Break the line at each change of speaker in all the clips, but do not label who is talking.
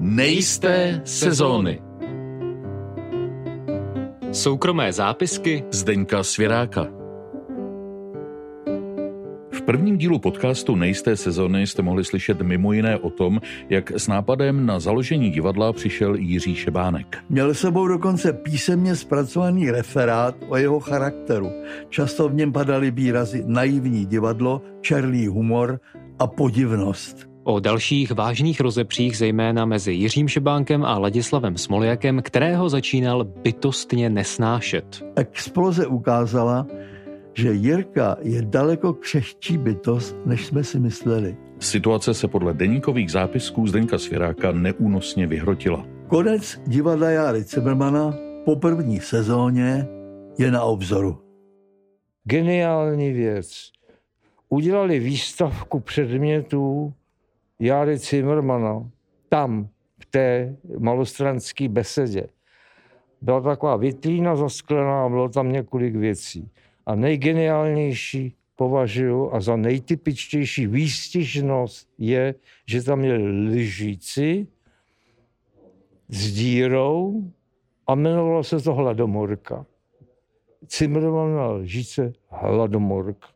nejisté sezóny.
Soukromé zápisky
Zdeňka Svěráka. V prvním dílu podcastu Nejisté sezony jste mohli slyšet mimo jiné o tom, jak s nápadem na založení divadla přišel Jiří Šebánek.
Měl sebou dokonce písemně zpracovaný referát o jeho charakteru. Často v něm padaly výrazy naivní divadlo, černý humor a podivnost.
O dalších vážných rozepřích, zejména mezi Jiřím Šebánkem a Ladislavem Smoljakem, kterého začínal bytostně nesnášet.
Exploze ukázala, že Jirka je daleko křehčí bytost, než jsme si mysleli.
Situace se podle deníkových zápisků Zdeňka Svěráka neúnosně vyhrotila.
Konec divadla Jary Cimrmana po první sezóně je na obzoru.
Geniální věc. Udělali výstavku předmětů Jary Cimrmana tam, v té malostranské besedě. Byla taková vitrína zasklená a bylo tam několik věcí. A nejgeniálnější považuji a za nejtypičtější výstižnost je, že tam je lžíci s dírou a jmenovalo se to hladomorka. Cimrman na lžíce hladomorka.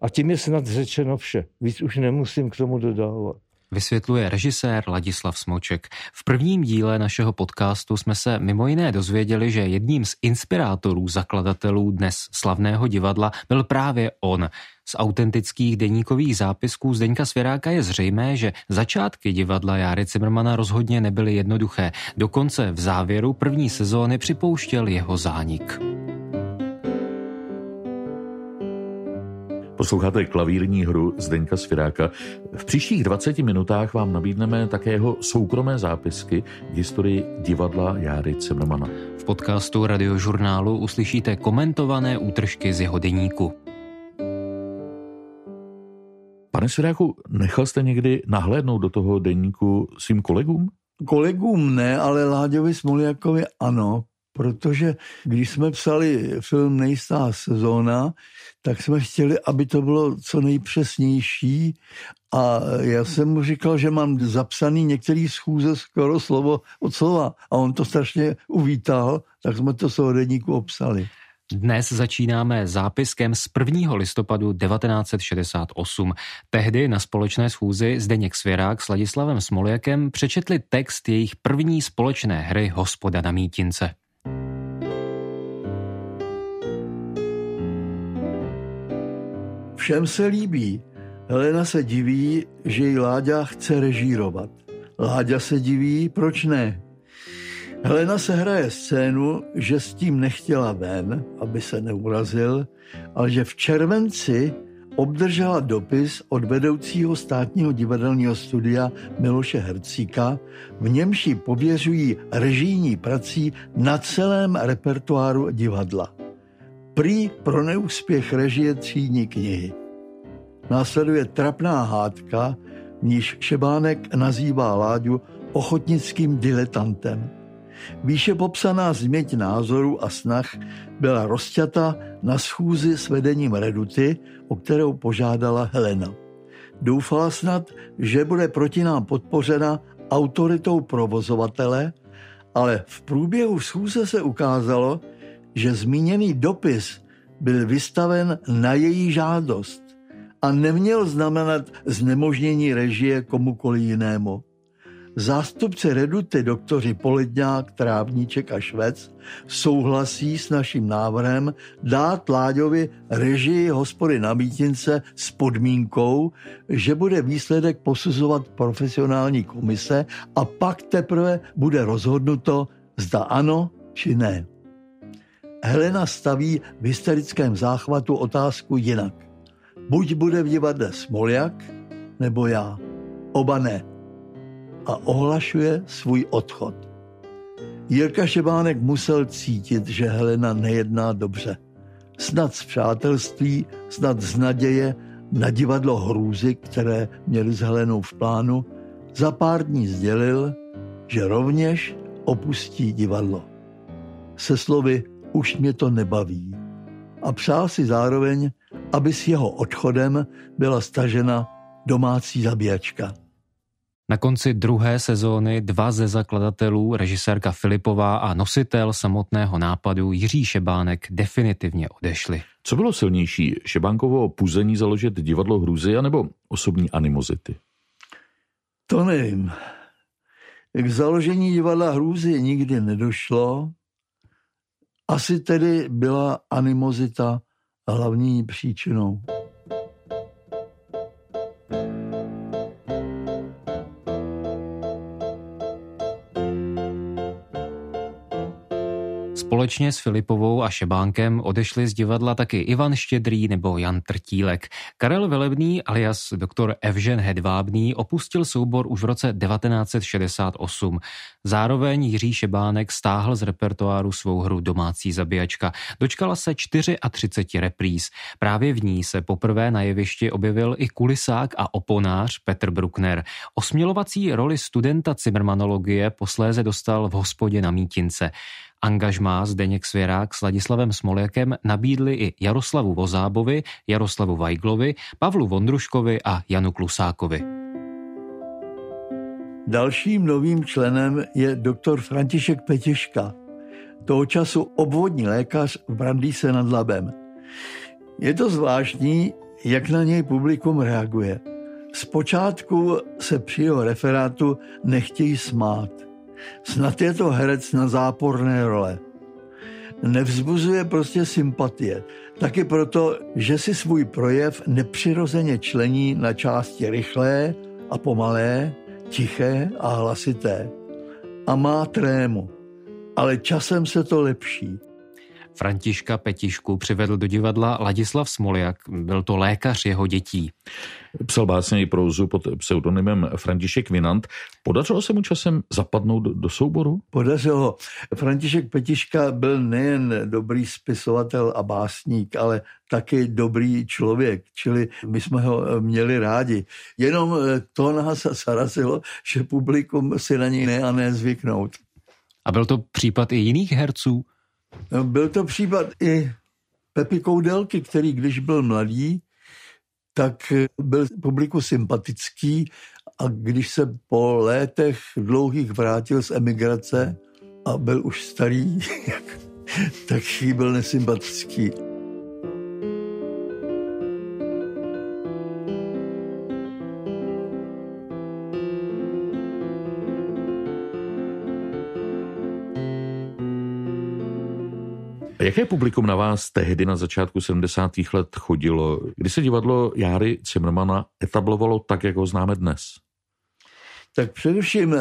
A tím je snad řečeno vše. Víc už nemusím k tomu dodávat.
Vysvětluje režisér Ladislav Smoček. V prvním díle našeho podcastu jsme se mimo jiné dozvěděli, že jedním z inspirátorů zakladatelů dnes slavného divadla byl právě on. Z autentických deníkových zápisků Zdeňka Svěráka je zřejmé, že začátky divadla Járy Cimrmana rozhodně nebyly jednoduché. Dokonce v závěru první sezóny připouštěl jeho zánik.
Posloucháte klavírní hru Zdeňka Svěráka. V příštích 20 minutách vám nabídneme také jeho soukromé zápisky k historii divadla Járy Cimrmana.
V podcastu radiožurnálu uslyšíte komentované útržky z jeho deníku.
Pane Svěráku, nechal jste někdy nahlédnout do toho deníku svým kolegům?
Kolegům ne, ale Láďovi Smoljakovi ano, protože když jsme psali film Nejistá sezóna, tak jsme chtěli, aby to bylo co nejpřesnější a já jsem mu říkal, že mám zapsaný některý schůze skoro slovo od slova a on to strašně uvítal, tak jsme to soudenníku obsali.
Dnes začínáme zápiskem z 1. listopadu 1968. Tehdy na společné schůzi Zdeněk Svěrák s Ladislavem Smoljakem přečetli text jejich první společné hry Hospoda na mítince.
Všem se líbí. Helena se diví, že ji Láďa chce režírovat. Láďa se diví, proč ne. Helena se hraje scénu, že s tím nechtěla ven, aby se neurazil, ale že v červenci obdržela dopis od vedoucího státního divadelního studia Miloše Hercíka, v němž ji pověřují režijní prací na celém repertoáru divadla. Prý pro neúspěch režie třídní knihy. Následuje trapná hádka, v níž Šebánek nazývá Láďu ochotnickým diletantem. Výše popsaná změť názorů a snah byla rozťata na schůzi s vedením Reduty, o kterou požádala Helena. Doufala snad, že bude proti nám podpořena autoritou provozovatele, ale v průběhu schůze se ukázalo, že zmíněný dopis byl vystaven na její žádost a neměl znamenat znemožnění režie komukoli jinému. Zástupce Reduty, doktoři Poledňák, Trávníček a Švec, souhlasí s naším návrhem dát Láďovi režii hospody na mítince s podmínkou, že bude výsledek posuzovat profesionální komise a pak teprve bude rozhodnuto, zda ano či ne. Helena staví v hysterickém záchvatu otázku jinak. Buď bude v divadle Smoljak, nebo já. Oba ne. A ohlašuje svůj odchod. Jirka Šebánek musel cítit, že Helena nejedná dobře. Snad z přátelství, snad z naděje na divadlo hrůzy, které měli s Helenou v plánu, za pár dní sdělil, že rovněž opustí divadlo. Se slovy už mě to nebaví. A přál si zároveň, aby s jeho odchodem byla stažena domácí zabíjačka.
Na konci druhé sezóny dva ze zakladatelů, režisérka Filipová a nositel samotného nápadu Jiří Šebánek definitivně odešli.
Co bylo silnější, Šebánkovo puzení založit divadlo Hrůzy anebo osobní animozity?
To nevím. K založení divadla Hrůzy nikdy nedošlo. Asi tedy byla animozita hlavní příčinou.
Společně s Filipovou a Šebánkem odešli z divadla taky Ivan Štědrý nebo Jan Trtílek. Karel Velebný alias doktor Evžen Hedvábný opustil soubor už v roce 1968. Zároveň Jiří Šebánek stáhl z repertoáru svou hru Domácí zabíjačka. Dočkala se 34 repríz. Právě v ní se poprvé na jevišti objevil i kulisák a oponář Petr Bruckner. Osmělovací roli studenta Cimrmanologie posléze dostal v hospodě na Mítince. Angažmá Zdeněk Svěrák s Ladislavem Smoljakem nabídli i Jaroslavu Vozábovi, Jaroslavu Vajglovi, Pavlu Vondruškovi a Janu Klusákovi.
Dalším novým členem je doktor František Petiška, toho času obvodní lékař v Brandýse nad Labem. Je to zvláštní, jak na něj publikum reaguje. Zpočátku se při jeho referátu nechtějí smát. Snad je to herec na záporné role. Nevzbuzuje prostě sympatie. Taky proto, že si svůj projev nepřirozeně člení na části rychlé a pomalé, tiché a hlasité. A má trému. Ale časem se to lepší.
Františka Petišku přivedl do divadla Ladislav Smoljak, byl to lékař jeho dětí.
Psal básně i prózu pod pseudonymem František Vinant. Podařilo se mu časem zapadnout do, do souboru?
Podařilo. František Petiška byl nejen dobrý spisovatel a básník, ale taky dobrý člověk, čili my jsme ho měli rádi. Jenom to nás zarazilo, že publikum si na něj ne a ne zvyknout.
A byl to případ i jiných herců?
Byl to případ i Pepi Koudelky, který když byl mladý, tak byl publiku sympatický a když se po létech dlouhých vrátil z emigrace a byl už starý, tak byl nesympatický.
Jaké publikum na vás tehdy na začátku 70. let chodilo, kdy se divadlo Járy Cimrmana etablovalo tak, jak ho známe dnes?
Tak především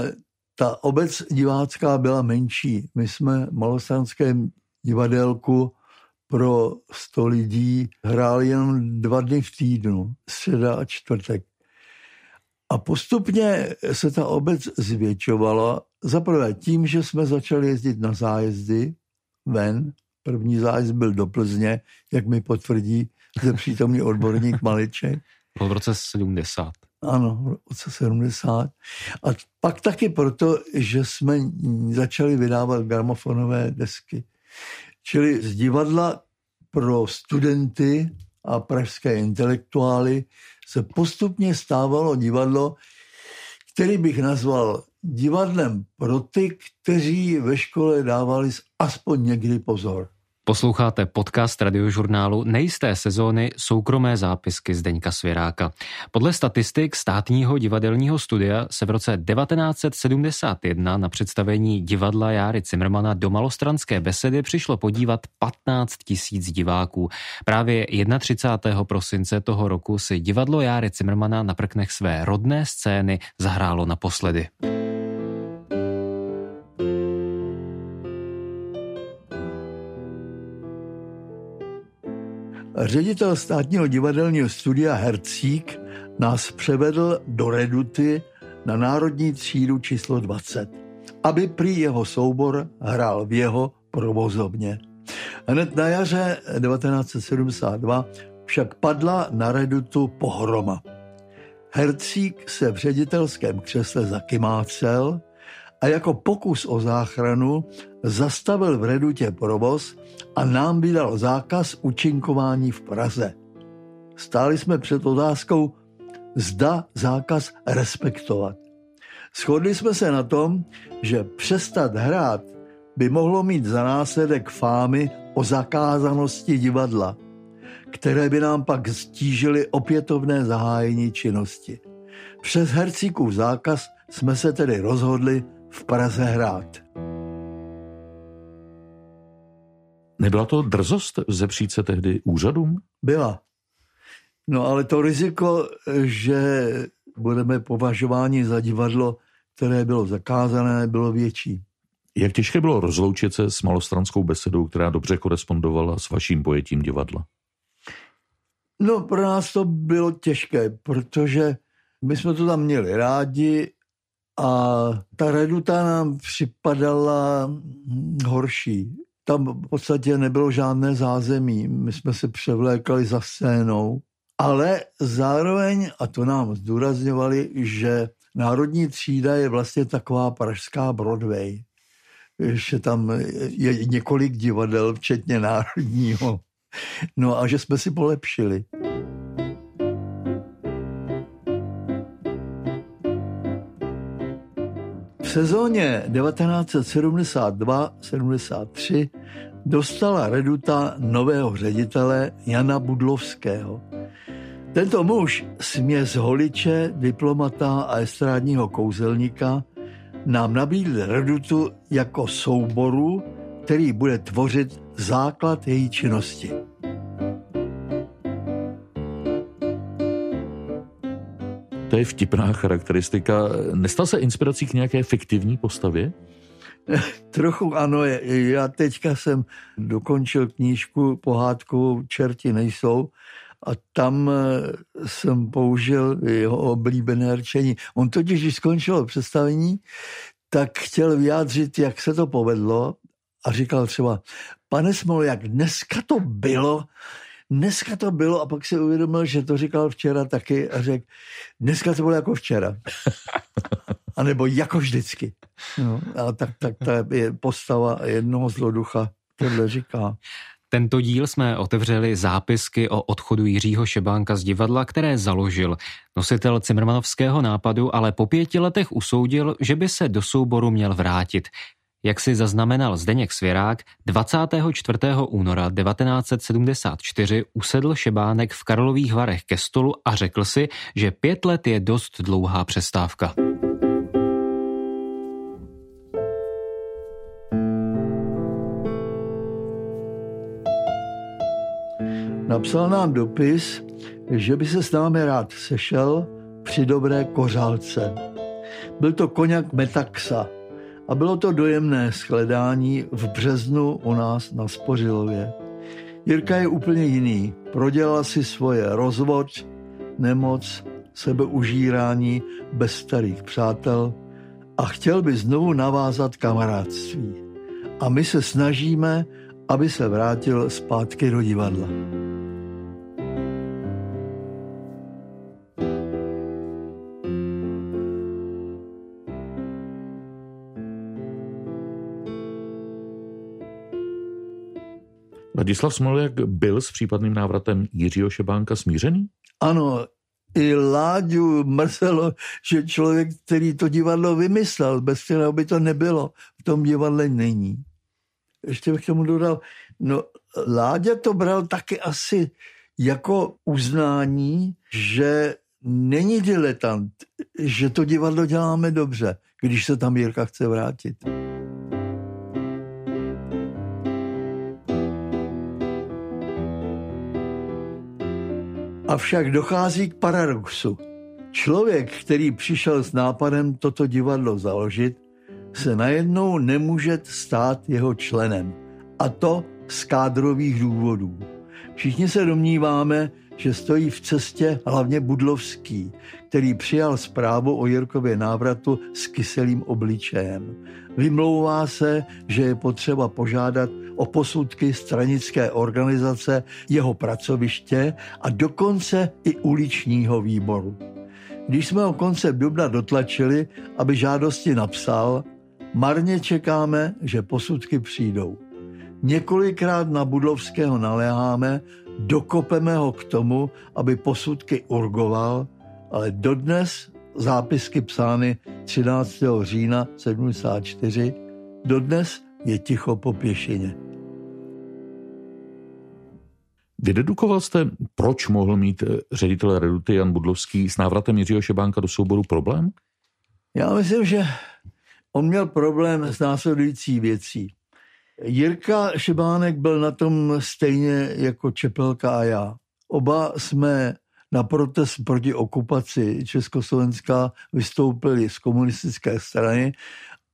ta obec divácká byla menší. My jsme malostranském divadelku pro 100 lidí hráli jenom dva dny v týdnu, středa a čtvrtek. A postupně se ta obec zvětšovala. Zaprvé tím, že jsme začali jezdit na zájezdy ven, První zájezd byl do Plzně, jak mi potvrdí zde přítomný odborník Maliček.
Byl v roce 70.
Ano, v roce 70. A pak taky proto, že jsme začali vydávat gramofonové desky. Čili z divadla pro studenty a pražské intelektuály se postupně stávalo divadlo, který bych nazval divadlem pro ty, kteří ve škole dávali aspoň někdy pozor.
Posloucháte podcast radiožurnálu nejisté sezóny Soukromé zápisky Zdeňka Svěráka. Podle statistik státního divadelního studia se v roce 1971 na představení divadla Járy Cimrmana do malostranské besedy přišlo podívat 15 tisíc diváků. Právě 31. prosince toho roku si divadlo Járy Cimrmana na prknech své rodné scény zahrálo naposledy.
Ředitel státního divadelního studia Hercík nás převedl do Reduty na národní třídu číslo 20, aby prý jeho soubor hrál v jeho provozovně. Hned na jaře 1972 však padla na Redutu pohroma. Hercík se v ředitelském křesle zakymácel a jako pokus o záchranu zastavil v Redutě provoz a nám vydal zákaz učinkování v Praze. Stáli jsme před otázkou, zda zákaz respektovat. Shodli jsme se na tom, že přestat hrát by mohlo mít za následek fámy o zakázanosti divadla, které by nám pak stížily opětovné zahájení činnosti. Přes hercíkův zákaz jsme se tedy rozhodli v Praze hrát.
Nebyla to drzost zepřít se tehdy úřadům?
Byla. No ale to riziko, že budeme považováni za divadlo, které bylo zakázané, bylo větší.
Jak těžké bylo rozloučit se s malostranskou besedou, která dobře korespondovala s vaším pojetím divadla?
No, pro nás to bylo těžké, protože my jsme to tam měli rádi a ta reduta nám připadala horší. Tam v podstatě nebylo žádné zázemí. My jsme se převlékali za scénou, ale zároveň, a to nám zdůrazňovali, že národní třída je vlastně taková pražská Broadway. Že tam je několik divadel, včetně národního. No a že jsme si polepšili. Sezóně 1972-73 dostala Reduta nového ředitele Jana Budlovského. Tento muž, směs holiče, diplomata a estrádního kouzelníka, nám nabídl Redutu jako souboru, který bude tvořit základ její činnosti.
To je vtipná charakteristika. Nestal se inspirací k nějaké fiktivní postavě?
Trochu ano, já teďka jsem dokončil knížku pohádku Čerti nejsou a tam eh, jsem použil jeho oblíbené rčení. On totiž, když skončilo představení, tak chtěl vyjádřit, jak se to povedlo a říkal třeba, pane Smol, jak dneska to bylo, dneska to bylo a pak si uvědomil, že to říkal včera taky a řekl, dneska to bylo jako včera. a nebo jako vždycky. No, a tak, tak to je postava jednoho zloducha, tohle říká.
Tento díl jsme otevřeli zápisky o odchodu Jiřího Šebánka z divadla, které založil. Nositel Cimrmanovského nápadu ale po pěti letech usoudil, že by se do souboru měl vrátit. Jak si zaznamenal Zdeněk Svěrák, 24. února 1974 usedl Šebánek v Karlových Varech ke stolu a řekl si, že pět let je dost dlouhá přestávka.
Napsal nám dopis, že by se s námi rád sešel při dobré kořálce. Byl to koněk Metaxa a bylo to dojemné shledání v březnu u nás na Spořilově. Jirka je úplně jiný. Prodělal si svoje rozvod, nemoc, sebeužírání bez starých přátel a chtěl by znovu navázat kamarádství. A my se snažíme, aby se vrátil zpátky do divadla.
Ladislav Smoljak byl s případným návratem Jiřího Šebánka smířený?
Ano, i Láďu mrzelo, že člověk, který to divadlo vymyslel, bez kterého by to nebylo, v tom divadle není. Ještě bych tomu dodal, no Láďa to bral taky asi jako uznání, že není diletant, že to divadlo děláme dobře, když se tam Jirka chce vrátit. Avšak dochází k paradoxu. Člověk, který přišel s nápadem toto divadlo založit, se najednou nemůže stát jeho členem. A to z kádrových důvodů. Všichni se domníváme, že stojí v cestě hlavně Budlovský, který přijal zprávu o Jirkově návratu s kyselým obličejem. Vymlouvá se, že je potřeba požádat o posudky stranické organizace jeho pracoviště a dokonce i uličního výboru. Když jsme ho konce dubna dotlačili, aby žádosti napsal, marně čekáme, že posudky přijdou. Několikrát na Budlovského naléháme, dokopeme ho k tomu, aby posudky urgoval, ale dodnes zápisky psány 13. října 74. Dodnes je ticho po pěšině.
Vydedukoval jste, proč mohl mít eh, ředitel Reduty Jan Budlovský s návratem Jiřího Šebánka do souboru problém?
Já myslím, že on měl problém s následující věcí. Jirka Šebánek byl na tom stejně jako Čepelka a já. Oba jsme na protest proti okupaci Československa vystoupili z komunistické strany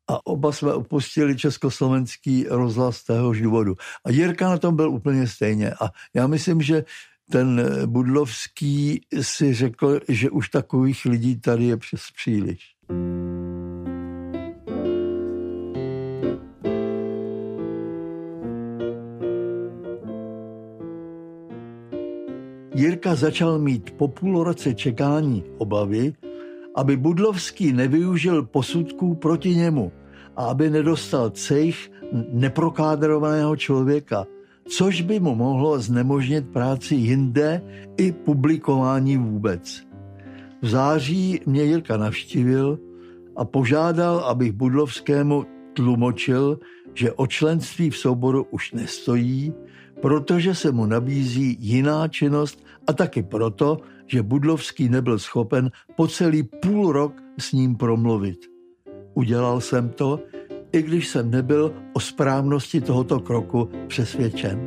a oba jsme opustili československý rozhlas téhož důvodu. A Jirka na tom byl úplně stejně. A já myslím, že ten Budlovský si řekl, že už takových lidí tady je přes příliš. Jirka začal mít po půl roce čekání obavy, aby Budlovský nevyužil posudků proti němu a aby nedostal cejch neprokádrovaného člověka, což by mu mohlo znemožnit práci jinde i publikování vůbec. V září mě Jirka navštívil a požádal, abych Budlovskému tlumočil, že o členství v souboru už nestojí, protože se mu nabízí jiná činnost a taky proto, že Budlovský nebyl schopen po celý půl rok s ním promluvit. Udělal jsem to, i když jsem nebyl o správnosti tohoto kroku přesvědčen.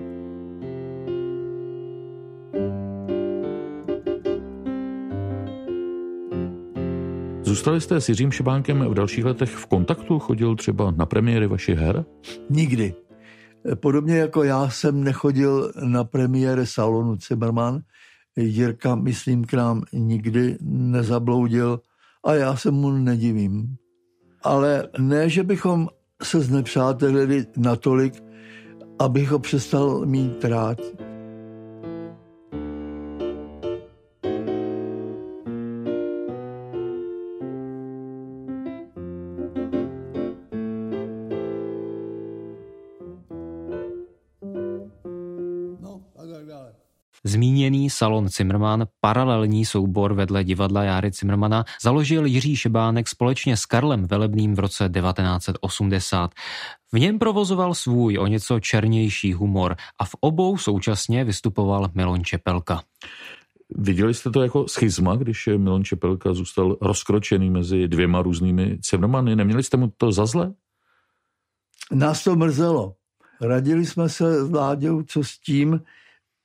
Zůstali jste s Jiřím Šebánkem v dalších letech v kontaktu? Chodil třeba na premiéry vašich her?
Nikdy. Podobně jako já jsem nechodil na premiéry salonu Zimmerman, Jirka, myslím, k nám nikdy nezabloudil a já se mu nedivím. Ale ne, že bychom se znepřátelili natolik, abych ho přestal mít rád.
Salon Zimmerman, paralelní soubor vedle divadla Járy Zimmermana, založil Jiří Šebánek společně s Karlem Velebným v roce 1980. V něm provozoval svůj o něco černější humor a v obou současně vystupoval Milon Čepelka.
Viděli jste to jako schizma, když Milon Čepelka zůstal rozkročený mezi dvěma různými Zimmermany? Neměli jste mu to za zle?
Nás to mrzelo. Radili jsme se s Láďou, co s tím,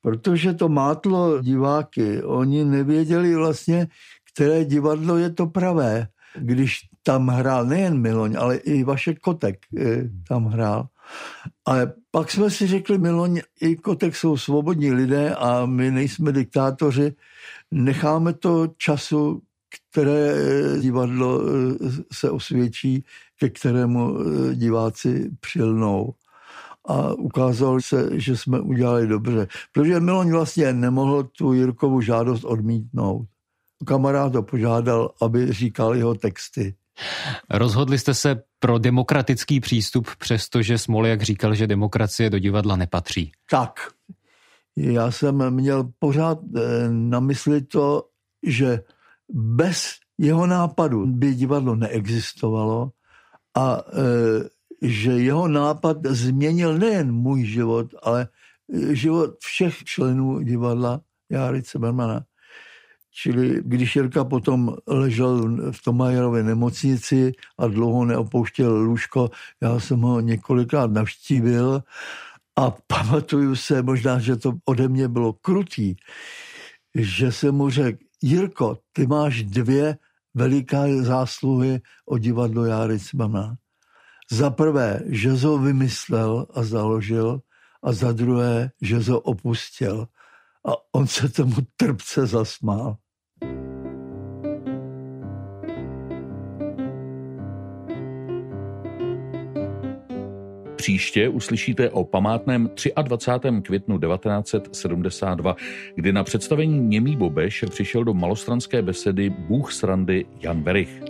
protože to mátlo diváky. Oni nevěděli vlastně, které divadlo je to pravé. Když tam hrál nejen Miloň, ale i Vašek Kotek eh, tam hrál. Ale pak jsme si řekli, Miloň i Kotek jsou svobodní lidé a my nejsme diktátoři. Necháme to času, které eh, divadlo eh, se osvědčí, ke kterému diváci přilnou a ukázalo se, že jsme udělali dobře. Protože Miloň vlastně nemohl tu Jirkovu žádost odmítnout. Kamarád to požádal, aby říkal jeho texty.
Rozhodli jste se pro demokratický přístup, přestože Smoljak říkal, že demokracie do divadla nepatří.
Tak. Já jsem měl pořád eh, na mysli to, že bez jeho nápadu by divadlo neexistovalo a e, že jeho nápad změnil nejen můj život, ale život všech členů divadla Járy Cebermana. Čili když Jirka potom ležel v Tomajerově nemocnici a dlouho neopouštěl lůžko, já jsem ho několikrát navštívil a pamatuju se, možná, že to ode mě bylo krutý, že jsem mu řekl, Jirko, ty máš dvě veliké zásluhy o divadlo Járy Cmana. Za prvé, že ho vymyslel a založil a za druhé, že ho opustil. A on se tomu trpce zasmál.
Příště uslyšíte o památném 23. květnu 1972, kdy na představení Němý Bobeš přišel do malostranské besedy Bůh srandy Jan Verich.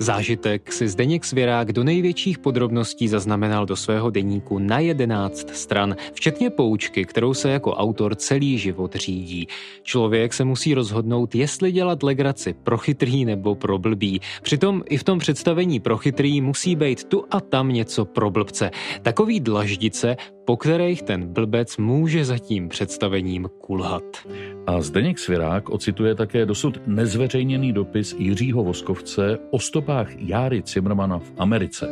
Zážitek si Zdeněk Svěrák do největších podrobností zaznamenal do svého deníku na 11 stran, včetně poučky, kterou se jako autor celý život řídí. Člověk se musí rozhodnout, jestli dělat legraci pro chytrý nebo pro blbý. Přitom i v tom představení pro chytrý musí být tu a tam něco pro blbce. Takový dlaždice, po kterých ten blbec může za tím představením kulhat.
A Zdeněk Svirák ocituje také dosud nezveřejněný dopis Jiřího Voskovce o stopách Járy Cimrmana v Americe.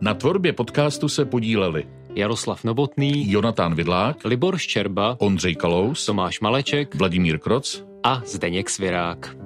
Na tvorbě podcastu se podíleli
Jaroslav Novotný,
Jonatán Vidlák,
Libor Ščerba,
Ondřej Kalous,
Tomáš Maleček
Vladimír Kroc
a Zdeněk Svirák.